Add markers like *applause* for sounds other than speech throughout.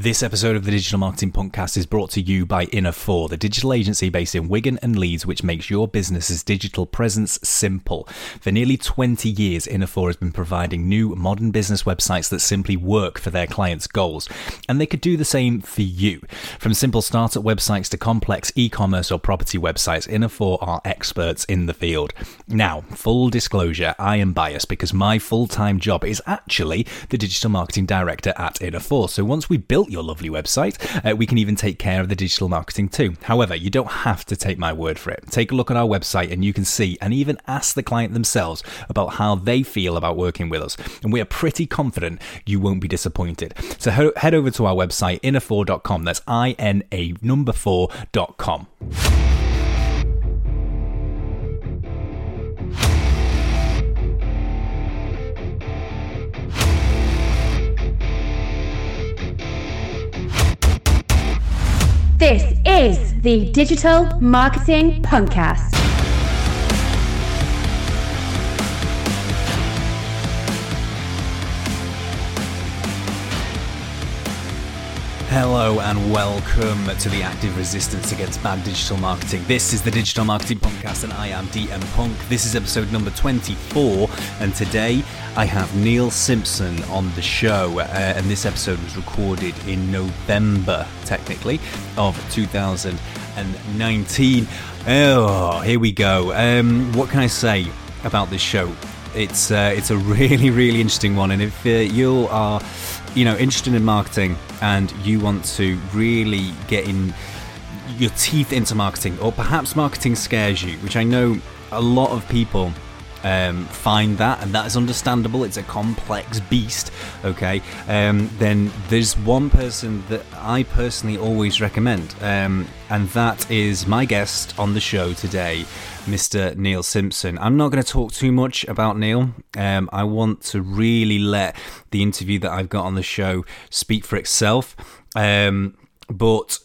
This episode of the Digital Marketing Podcast is brought to you by Inner4, the digital agency based in Wigan and Leeds, which makes your business's digital presence simple. For nearly 20 years, Inner4 has been providing new modern business websites that simply work for their clients' goals. And they could do the same for you. From simple startup websites to complex e commerce or property websites, Inner4 are experts in the field. Now, full disclosure, I am biased because my full time job is actually the digital marketing director at Inner4. So once we build your lovely website, uh, we can even take care of the digital marketing too. However, you don't have to take my word for it. Take a look at our website and you can see and even ask the client themselves about how they feel about working with us. And we are pretty confident you won't be disappointed. So he- head over to our website, inner4.com. That's I N A number 4.com. This is the Digital Marketing Punkcast. Hello and welcome to the active resistance against bad digital marketing. This is the Digital Marketing Podcast and I am DM Punk. This is episode number 24 and today I have Neil Simpson on the show uh, and this episode was recorded in November technically of 2019. Oh, here we go. Um, what can I say about this show? It's uh, it's a really *laughs* really interesting one. And if uh, you are you know interested in marketing and you want to really get in your teeth into marketing or perhaps marketing scares you which i know a lot of people um, find that and that is understandable it's a complex beast okay um, then there's one person that i personally always recommend um, and that is my guest on the show today Mr. Neil Simpson. I'm not going to talk too much about Neil. Um, I want to really let the interview that I've got on the show speak for itself. Um, but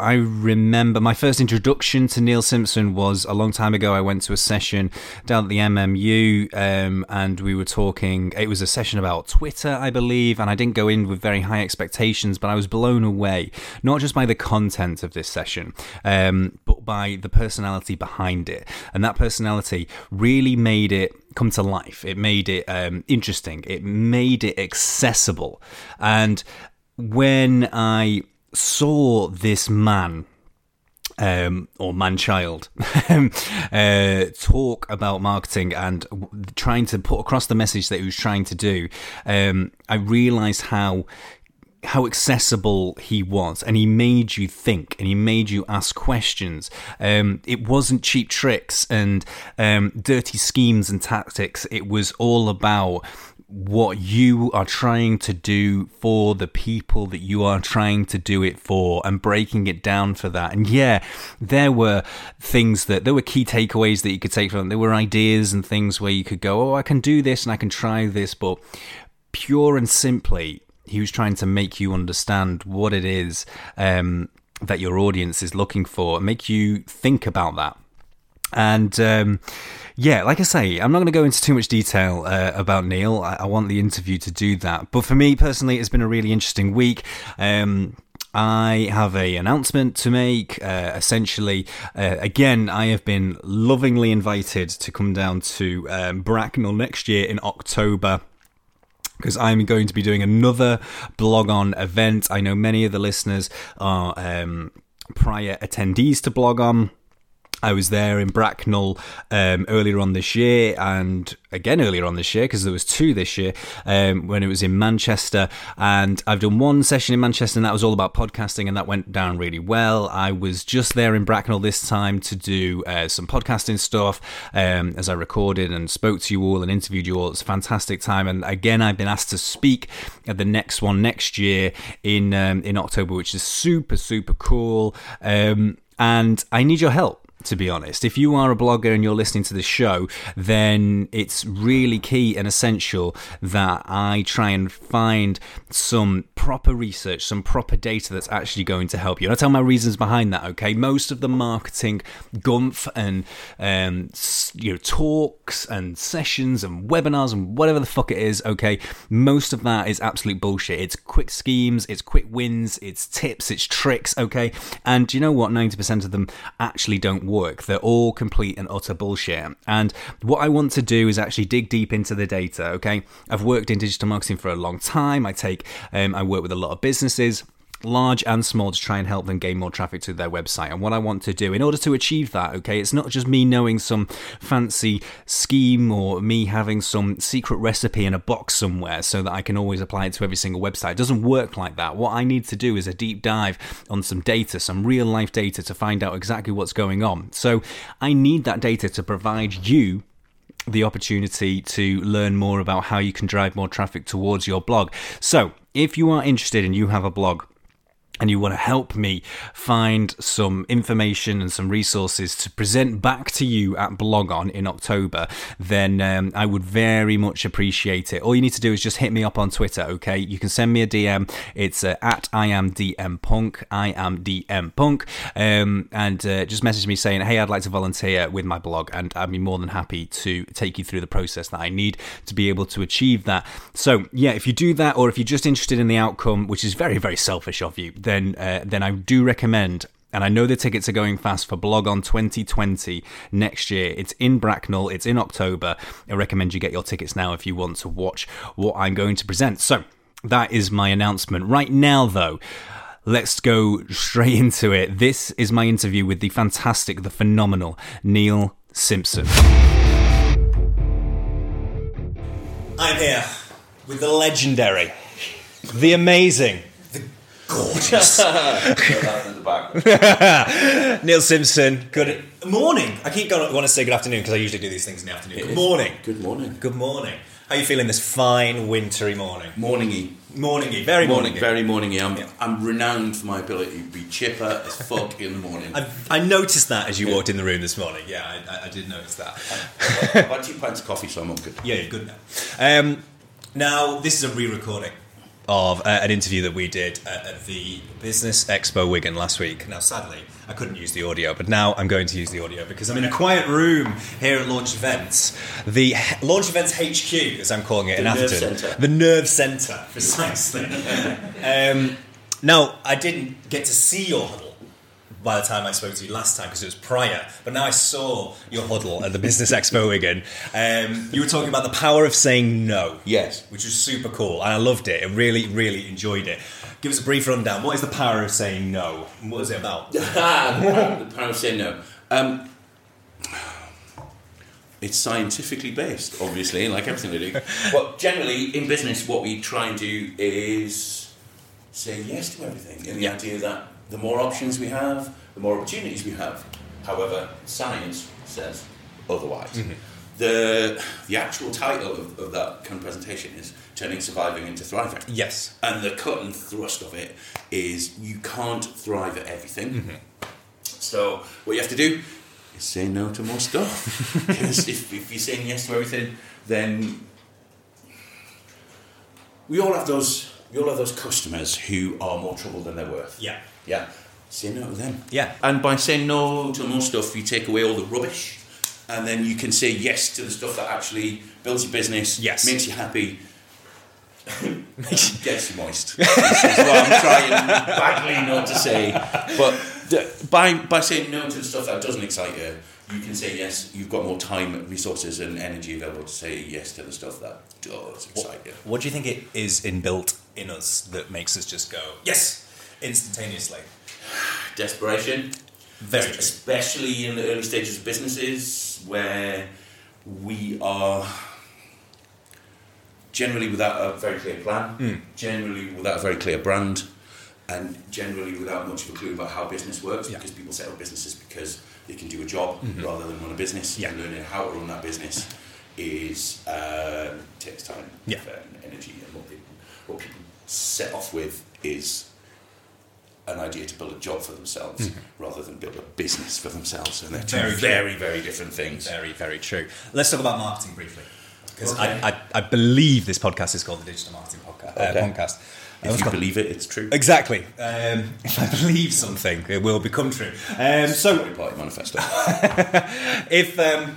I remember my first introduction to Neil Simpson was a long time ago. I went to a session down at the MMU um, and we were talking. It was a session about Twitter, I believe, and I didn't go in with very high expectations, but I was blown away, not just by the content of this session, um, but by the personality behind it. And that personality really made it come to life. It made it um, interesting, it made it accessible. And when I saw this man um, or man child *laughs* uh, talk about marketing and trying to put across the message that he was trying to do, um, I realized how how accessible he was and he made you think and he made you ask questions. Um, it wasn't cheap tricks and um, dirty schemes and tactics. It was all about what you are trying to do for the people that you are trying to do it for and breaking it down for that. And yeah, there were things that there were key takeaways that you could take from. There were ideas and things where you could go, oh, I can do this and I can try this, but pure and simply, he was trying to make you understand what it is um, that your audience is looking for make you think about that. And um, yeah, like I say, I'm not going to go into too much detail uh, about Neil. I-, I, want the interview to do that. But for me personally, it's been a really interesting week. Um, I have a announcement to make. Uh, essentially, uh, again, I have been lovingly invited to come down to um, Bracknell next year in October because I'm going to be doing another BlogOn event. I know many of the listeners are um, prior attendees to BlogOn. I was there in Bracknell um, earlier on this year, and again earlier on this year because there was two this year um, when it was in Manchester. And I've done one session in Manchester, and that was all about podcasting, and that went down really well. I was just there in Bracknell this time to do uh, some podcasting stuff um, as I recorded and spoke to you all and interviewed you all. It's a fantastic time, and again, I've been asked to speak at the next one next year in um, in October, which is super super cool. Um, and I need your help to be honest. If you are a blogger and you're listening to the show, then it's really key and essential that I try and find some proper research, some proper data that's actually going to help you. And I'll tell my reasons behind that, okay? Most of the marketing gumph and um, you know talks and sessions and webinars and whatever the fuck it is, okay? Most of that is absolute bullshit. It's quick schemes, it's quick wins, it's tips, it's tricks, okay? And you know what? 90% of them actually don't work. They're all complete and utter bullshit. And what I want to do is actually dig deep into the data. Okay, I've worked in digital marketing for a long time. I take, um, I work with a lot of businesses large and small, to try and help them gain more traffic to their website. And what I want to do in order to achieve that, okay, it's not just me knowing some fancy scheme or me having some secret recipe in a box somewhere so that I can always apply it to every single website. It doesn't work like that. What I need to do is a deep dive on some data, some real life data to find out exactly what's going on. So I need that data to provide you the opportunity to learn more about how you can drive more traffic towards your blog. So, if you are interested and you have a blog, and you want to help me find some information and some resources to present back to you at BlogOn in October, then um, I would very much appreciate it. All you need to do is just hit me up on Twitter, okay? You can send me a DM. It's uh, at I am DM Punk. I am DM Punk. Um, and uh, just message me saying, hey, I'd like to volunteer with my blog, and I'd be more than happy to take you through the process that I need to be able to achieve that. So, yeah, if you do that, or if you're just interested in the outcome, which is very, very selfish of you, then uh, then I do recommend and I know the tickets are going fast for BlogOn 2020 next year. It's in Bracknell, it's in October. I recommend you get your tickets now if you want to watch what I'm going to present. So, that is my announcement. Right now, though, let's go straight into it. This is my interview with the fantastic, the phenomenal Neil Simpson. I'm here with the legendary, the amazing, gorgeous. *laughs* *laughs* Neil Simpson, good morning. I keep going, want to say good afternoon because I usually do these things in the afternoon. good morning. Good morning. Good morning. How are you feeling this fine wintry morning? Morningy. Morningy, very Morning, morningy. very morningy. I'm, Yeah. I'm renowned for my ability to be chipper as fuck in the morning. I, I noticed that as you Yeah. walked in the room this morning. Yeah, I, I, I did notice that. I've had two pints of coffee, so I'm all good. Yeah, you're good now. Um, now, this is a re-recording of uh, an interview that we did uh, at the Business Expo Wigan last week. Now, sadly, I couldn't use the audio, but now I'm going to use the audio because I'm in a quiet room here at Launch Events, the H- Launch Events HQ, as I'm calling it in The nerve Atherton, centre. the Nerve Centre, *laughs* precisely. *laughs* um, now, I didn't get to see your huddle by the time I spoke to you last time because it was prior. But now I saw your huddle at the Business Expo again. Um, you were talking about the power of saying no. Yes. Which was super cool. And I loved it. I really, really enjoyed it. Give us a brief rundown. What is the power of saying no? What is it about? the *laughs* power the power of saying no. Um, it's scientifically based, obviously, like everything we do. *laughs* But generally, in business, what we try and do is say yes to everything. And the Yeah. idea that the more options we have, the more opportunities we have. However, science says otherwise. The, the actual title of, of that kind of presentation is Turning Surviving into Thriving. Yes. And the cut and thrust of it is you can't thrive at everything. Mm-hmm. So what you have to do is say no to more stuff. *laughs* Because if, if you're saying yes to everything, then we all have those we all have those customers who are more trouble than they're worth. Yeah. Yeah. Say no to them. Yeah. And by saying no to more stuff, you take away all the rubbish, and then you can say yes to the stuff that actually builds your business, Yes. makes you happy, *laughs* gets you moist. *laughs* this is what I'm trying badly not to say. But d- by by saying no to the stuff that doesn't excite you, you can say yes. You've got more time, resources, and energy available to say yes to the stuff that does excite you. What do you think it is inbuilt in us that makes us just go, yes, instantaneously? Desperation. Very especially in the early stages of businesses where we are generally without a very clear plan, generally without a very clear brand, and generally without much of a clue about how business works Yeah. because people set up businesses because they can do a job rather than run a business. Yeah. And learning how to run that business is uh, takes time, Yeah. effort, and energy, and what people, what people set off with is an idea to build a job for themselves rather than build a business for themselves. And they're two Very very, very, different things. Very, very true. Let's talk about marketing briefly. Because Okay. I, I, I believe this podcast is called the Digital Marketing Podcast. Uh, podcast. I If you called- believe it, it's true. Exactly. Um, *laughs* if I believe something, it will become true. Um, so, Party Manifesto. *laughs* if um,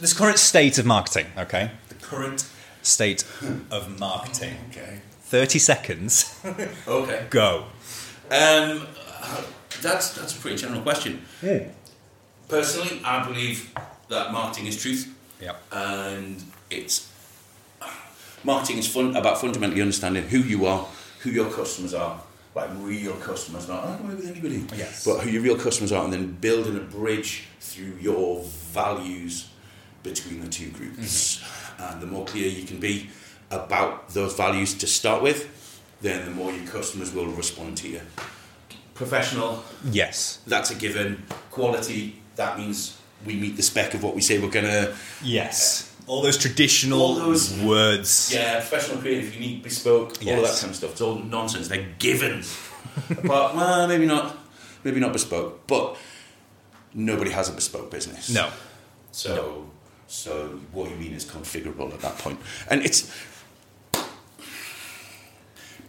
this current state of marketing, okay, the current state of marketing, okay. thirty seconds, *laughs* Okay. go. Um, that's that's a pretty general question. Personally, I believe that marketing is truth, Yep. and it's marketing is fun about fundamentally understanding who you are, who your customers are, like real customers, not I don't work with anybody, Yes. but who your real customers are, and then building a bridge through your values between the two groups. And the more clear you can be about those values to start with, then the more your customers will respond to you. Professional, Yes. that's a given. Quality, that means we meet the spec of what we say we're gonna. Yes. Uh, all those traditional All those- words. Yeah, professional, creative, unique, bespoke, all of that kind of stuff. It's all nonsense. They're givens. *laughs* but well, maybe not. Maybe not bespoke. But nobody has a bespoke business. No. So, so what you mean is configurable at that point, and it's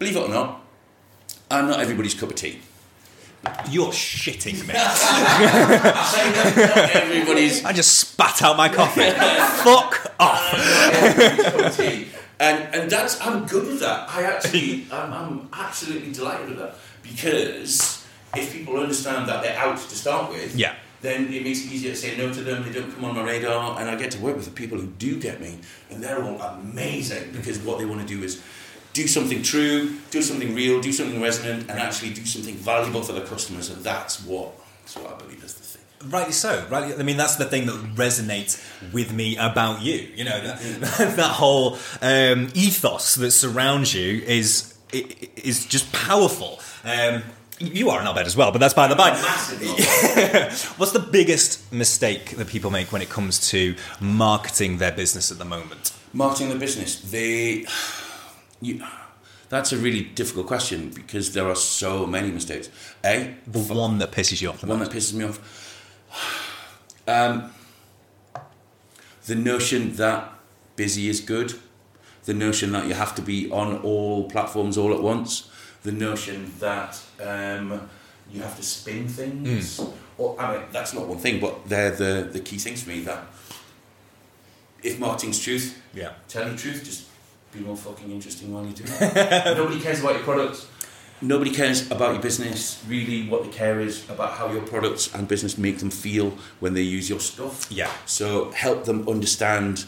believe it or not, I'm not everybody's cup of tea. You're shitting me. *laughs* everybody's I just spat out my coffee. *laughs* Fuck off. cup of tea. And and that's I'm good with that. I actually I'm, I'm absolutely delighted with that because if people understand that they're out to start with, Yeah. then it makes it easier to say no to them. They don't come on my radar, and I get to work with the people who do get me, and they're all amazing because what they want to do is do something true, do something real, do something resonant, and actually do something valuable for the customers, and that's what that's what I believe is the thing. Rightly so. Rightly, I mean, that's the thing that resonates with me about you. You know, that, *laughs* that whole um, ethos that surrounds you is is just powerful. Um, you are an Albed as well, but that's by the by. Massive. *laughs* What's the biggest mistake that people make when it comes to marketing their business at the moment? marketing the business they you, that's a really difficult question because there are so many mistakes. A The one that pisses you off the one that pisses me off. Um, the notion that busy is good. The notion that you have to be on all platforms all at once. The notion that um, you have to spin things. Or I mean that's not one thing but they're the, the key things for me that if marketing's truth Yeah. tell the truth, just be more fucking interesting while you do it. *laughs* Nobody cares about your products. Nobody cares about your business. Really, what they care is about how your products and business make them feel when they use your stuff. Yeah. So help them understand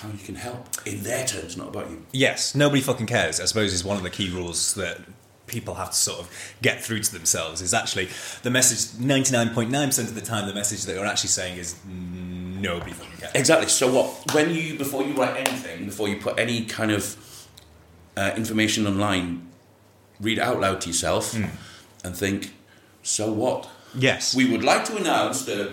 how you can help in their terms, not about you. Yes, nobody fucking cares. I suppose is one of the key rules that people have to sort of get through to themselves. Is actually the message. Ninety nine point nine percent of the time, the message that you're actually saying is nobody fucking cares. Exactly. So what? When you before you write anything, before you put any kind of uh, information online, read it out loud to yourself and think. So what? Yes. We would like to announce that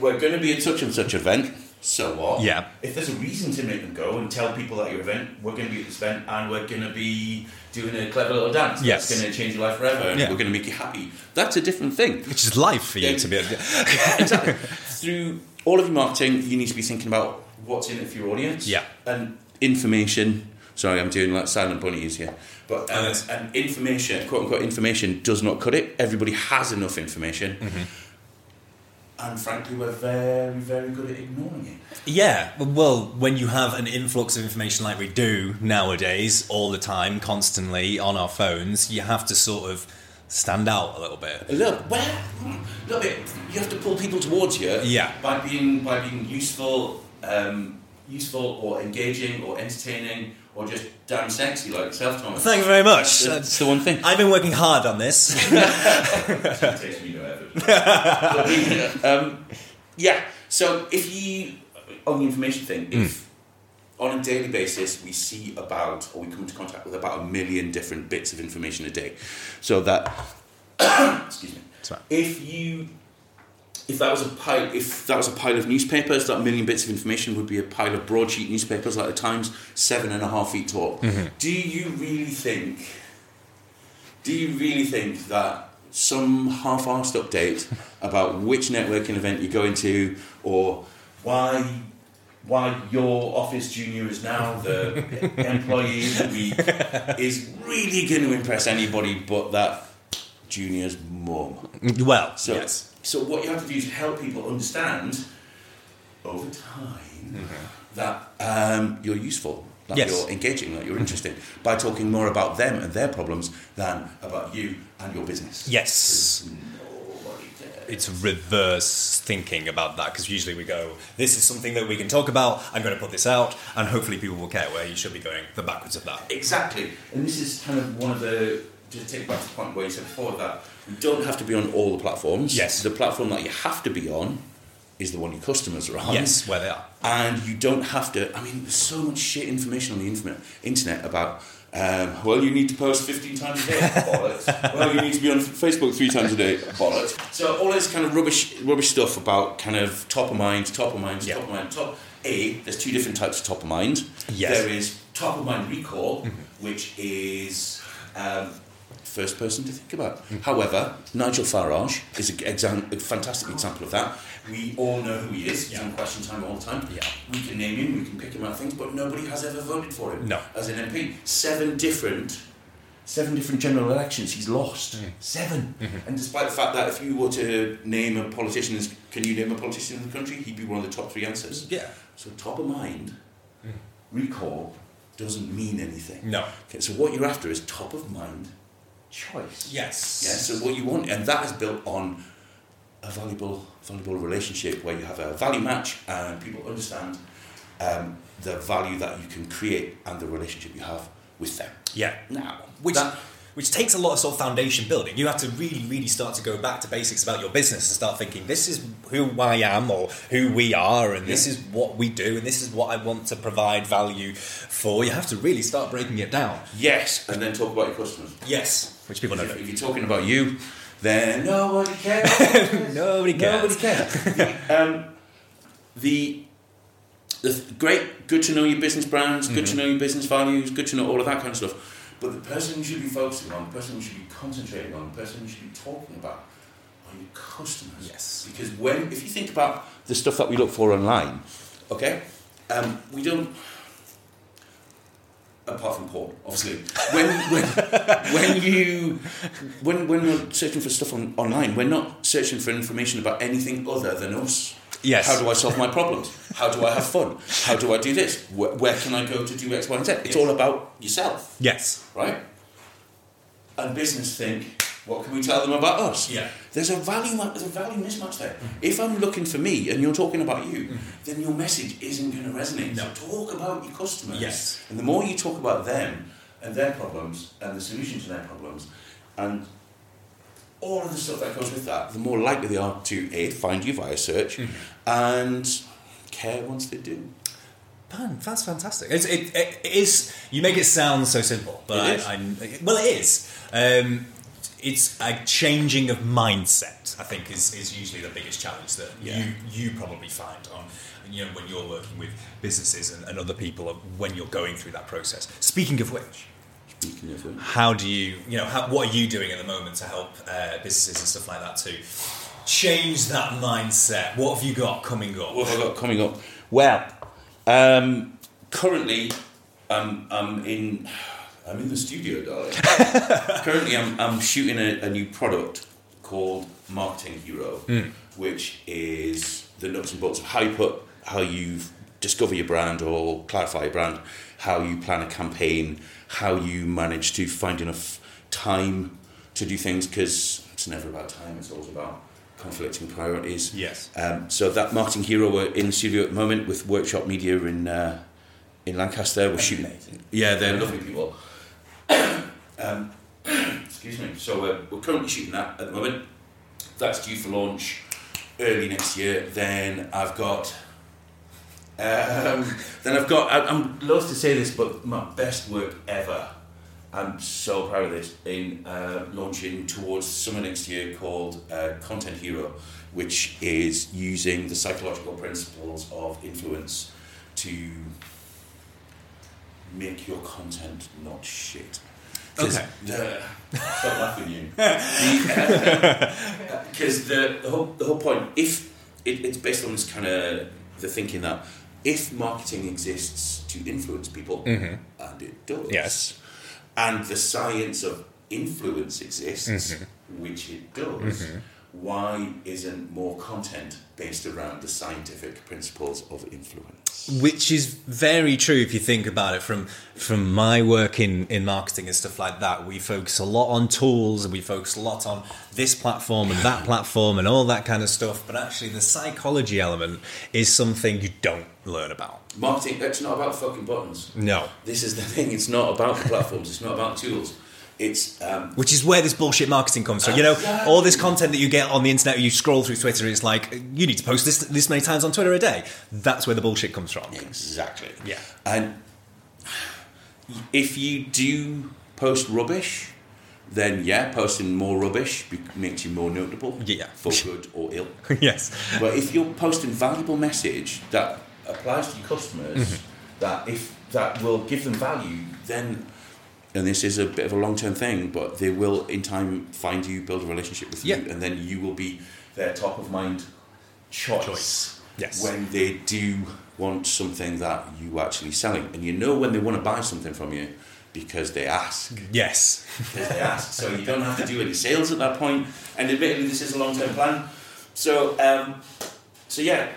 we're going to be at such and such event. So what? Yeah. If there's a reason to make them go and tell people at your event, we're going to be at this event and we're going to be doing a clever little dance Yes. that's going to change your life forever and Yeah. we're going to make you happy. That's a different thing. Which is life for you Yeah. to be. *laughs* exactly. Through all of your marketing, you need to be thinking about what's in it for your audience. Yeah. And information. Sorry, I'm doing like silent bunnies here. But um, Yes. and information, quote unquote, information does not cut it. Everybody has enough information. Mm-hmm. And frankly, we're very, very good at ignoring it. Yeah, well, when you have an influx of information like we do nowadays, all the time, constantly on our phones, you have to sort of stand out a little bit. A little, well, a little bit. You have to pull people towards you. Yeah. By being by being useful, um, useful or engaging or entertaining or just damn sexy like yourself, Thomas. Thank you very much. That's the one thing. I've been working hard on this. *laughs* *laughs* Takes me no effort. *laughs* Um, yeah. So if you on the information thing, if on a daily basis we see about or we come into contact with about a million different bits of information a day, so that *coughs* excuse me, Sorry. if you if that was a pile if that was a pile of newspapers, that million bits of information would be a pile of broadsheet newspapers like the Times, seven and a half feet tall. Mm-hmm. Do you really think Do you really think that some half-assed update about which networking event you're going to, or why why your office junior is now the *laughs* employee of the week, is really going to impress anybody but that junior's mum? Well, So, yes. So what you have to do is help people understand over time that um, you're useful, that Yes. you're engaging, that you're interested, by talking more about them and their problems than about you and your business. Yes. It's reverse thinking about that because usually we go, this is something that we can talk about, I'm going to put this out, and hopefully people will care where you should be going the backwards of that. Exactly. And this is kind of one of the, to take back to the point where you said before that you don't have to be on all the platforms. Yes. The platform that you have to be on is the one your customers are on. Yes, where they are. and you don't have to. I mean, there's so much shit information on the internet, internet about. Um, well, you need to post 15 times a day, *laughs* bollocks. well, you need to be on Facebook three times a day, bollocks. So all this kind of rubbish, rubbish stuff about kind of top of mind, top of mind, Yeah. top of mind, top. A, there's two different types of top of mind. Yes. There is top of mind recall, which is um, first person to think about. However, Nigel Farage is a, exam- a fantastic example of that. We all know who he is. He's Yeah. on question time all the time. Yeah. We can name him, we can pick him out things, but nobody has ever voted for him No. as an MP. Seven different, seven different general elections he's lost. Mm. 7 Mm-hmm. And despite the fact that if you were to name a politician, as- can you name a politician in the country? He'd be one of the top three answers. Yeah. So top of mind, recall doesn't mean anything. No. Okay, so what you're after is top of mind choice. Yes. Yeah, so what you want, and that is built on a valuable, valuable relationship where you have a value match and people understand um, the value that you can create and the relationship you have with them. Yeah. Now, Which, that- which takes a lot of sort of foundation building. You have to really, really start to go back to basics about your business and start thinking, this is who I am or who we are, and this Yeah. is what we do, and this is what I want to provide value for. You have to really start breaking it down. yes, and then talk about your customers. Yes. Which people don't If, know. if you're talking about you, then nobody cares. *laughs* Nobody cares. Nobody cares. the, *laughs* um, the the great, good to know your business brands, good Mm-hmm. to know your business values, good to know all of that kind of stuff. But the person you should be focusing on, the person you should be concentrating on, the person you should be talking about are your customers. Yes. Because when, if you think about the stuff that we look for online, okay, um, we don't. Apart from porn, obviously, when when when you when when we're searching for stuff on, online, we're not searching for information about anything other than us. Yes. How do I solve my problems? How do I have fun? How do I do this? Where, where can I go to do X, Y, and Z? It's Yes. all about yourself, Yes. right? And business think, what can we tell them about us? Yeah. There's a value there's a value mismatch there. If I'm looking for me and you're talking about you, then your message isn't going to resonate. No. So talk about your customers. Yes. And the more you talk about them and their problems and the solution to their problems and all of the stuff that goes with that, the more likely they are to A, find you via search and care once they do. Man, that's fantastic. It's, it, it is. You make it sound so simple, but It is. I, I, well, it is. Um, it's a changing of mindset. I think is, is usually the biggest challenge that Yeah. you you probably find on you know when you're working with businesses and, and other people when you're going through that process. Speaking of which, Speaking of which. how do you you know how, what are you doing at the moment to help uh, businesses and stuff like that to change that mindset? What have you got coming up? What have I got coming up? Well, um, currently, um, I'm in. I'm in the studio, darling. *laughs* currently, I'm, I'm shooting a, a new product called Marketing Hero, which is the nuts and bolts of how you put, how you discover your brand or clarify your brand, how you plan a campaign, how you manage to find enough time to do things because it's never about time. It's always about conflicting priorities. Yes. Um, so that marketing hero we're in the studio at the moment with Workshop Media in uh, in Lancaster. We're shooting. Amazing. Yeah, they're lovely people. Um, *coughs* excuse me. So we're, we're currently shooting that at the moment. That's due for launch early next year. Then I've got. Um, then I've got. I, I'm loath to say this, but my best work ever. I'm so proud of this in uh, launching towards summer next year called uh, Content Hero, which is using the psychological principles of influence to make your content not shit. Okay. The, *laughs* stop laughing, you. *laughs* Because the, the whole the whole point, if it, it's based on this kind of the thinking that if marketing exists to influence people, and it does, Mm-hmm. Yes. and the science of influence exists, Mm-hmm. which it does, why isn't more content based around the scientific principles of influence? Which is very true if you think about it from from my work in, in marketing and stuff like that. We focus a lot on tools and we focus a lot on this platform and that platform and all that kind of stuff. But actually the psychology element is something you don't learn about. Marketing, it's not about fucking buttons. No. This is the thing. It's not about the platforms. It's not about tools. It's um, Which is where this bullshit marketing comes from. You know, all this content that you get on the internet, you scroll through Twitter, it's like, you need to post this this many times on Twitter a day. That's where the bullshit comes from. exactly. Yeah. And if you do post rubbish, then yeah, posting more rubbish makes you more notable. Yeah. For good or ill. *laughs* yes. But if you're posting valuable message that applies to your customers, Mm-hmm. that if that will give them value, then and this is a bit of a long term thing, but they will in time find you, build a relationship with you, and then you will be their top of mind choice, Choice. Yes. when they do want something that you actually selling, and you know when they want to buy something from you because they ask Yes. because they ask. So you don't have to do any sales at that point. And admittedly, this is a long term plan. So, um, so yeah,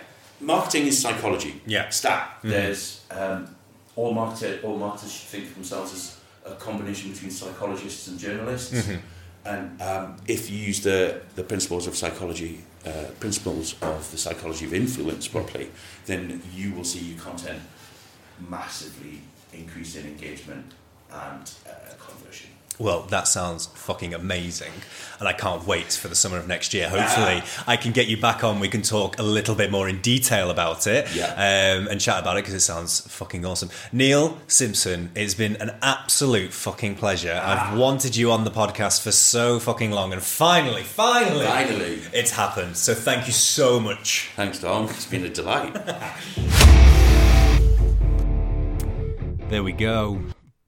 marketing is psychology. Yeah. Stat. There's um, all marketer, all marketers should think of themselves as a combination between psychologists and journalists. And um, if you use the, the principles of psychology, uh, principles of the psychology of influence properly, then you will see your content massively increase in engagement and uh, conversion. Well, that sounds fucking amazing. And I can't wait for the summer of next year. Hopefully, I can get you back on. We can talk a little bit more in detail about it Yeah. um, and chat about it because it sounds fucking awesome. Neil Simpson, it's been an absolute fucking pleasure. I've wanted you on the podcast for so fucking long. And finally, finally, Finally. it's happened. So thank you so much. Thanks, Tom. It's been a delight. *laughs* There we go.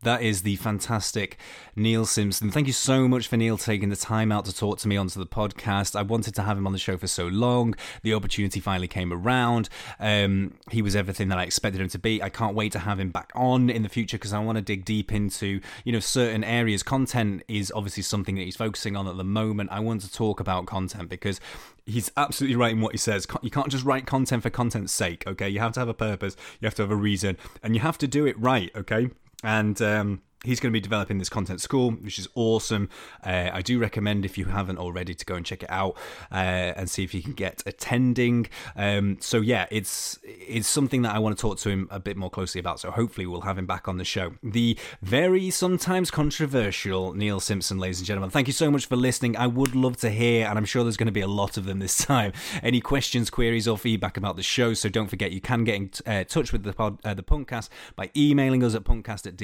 That is the fantastic Neil Simpson. Thank you so much for Neil taking the time out to talk to me onto the podcast. I wanted to have him on the show for so long. The opportunity finally came around. Um, he was everything that I expected him to be. I can't wait to have him back on in the future because I want to dig deep into you know certain areas. Content is obviously something that he's focusing on at the moment. I want to talk about content because he's absolutely right in what he says. You can't just write content for content's sake. Okay, you have to have a purpose. You have to have a reason, and you have to do it right. Okay and um, he's going to be developing this content school, which is awesome. Uh, I do recommend if you haven't already to go and check it out uh, and see if you can get attending. Um, so yeah, it's it's something that I want to talk to him a bit more closely about. So hopefully we'll have him back on the show. The very sometimes controversial Neil Simpson, ladies and gentlemen. Thank you so much for listening. I would love to hear, and I'm sure there's going to be a lot of them this time. Any questions, queries, or feedback about the show? So don't forget you can get in t- uh, touch with the pod, uh, the Punkcast by emailing us at punkcast at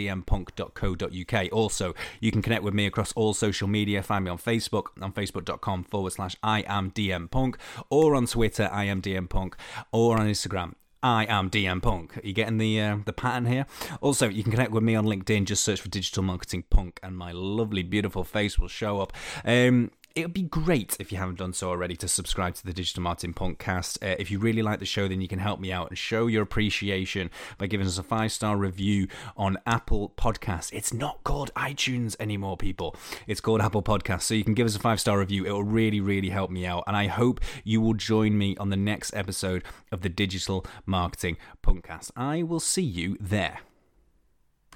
dmpunk.co.uk. Also, you can connect with me across all social media. Find me on Facebook on facebook.com forward slash I am DM Punk, or on Twitter, I am DM Punk, or on Instagram. I am DM Punk. Are you getting the uh, the pattern here? Also, you can connect with me on LinkedIn. Just search for Digital Marketing Punk, and my lovely, beautiful face will show up. Um, it would be great if you haven't done so already to subscribe to the Digital Marketing Podcast. Uh, if you really like the show, then you can help me out and show your appreciation by giving us a five star review on Apple Podcasts. It's not called iTunes anymore, people. It's called Apple Podcasts. So you can give us a five star review. It will really, really help me out. And I hope you will join me on the next episode of the Digital Marketing Podcast. I will see you there.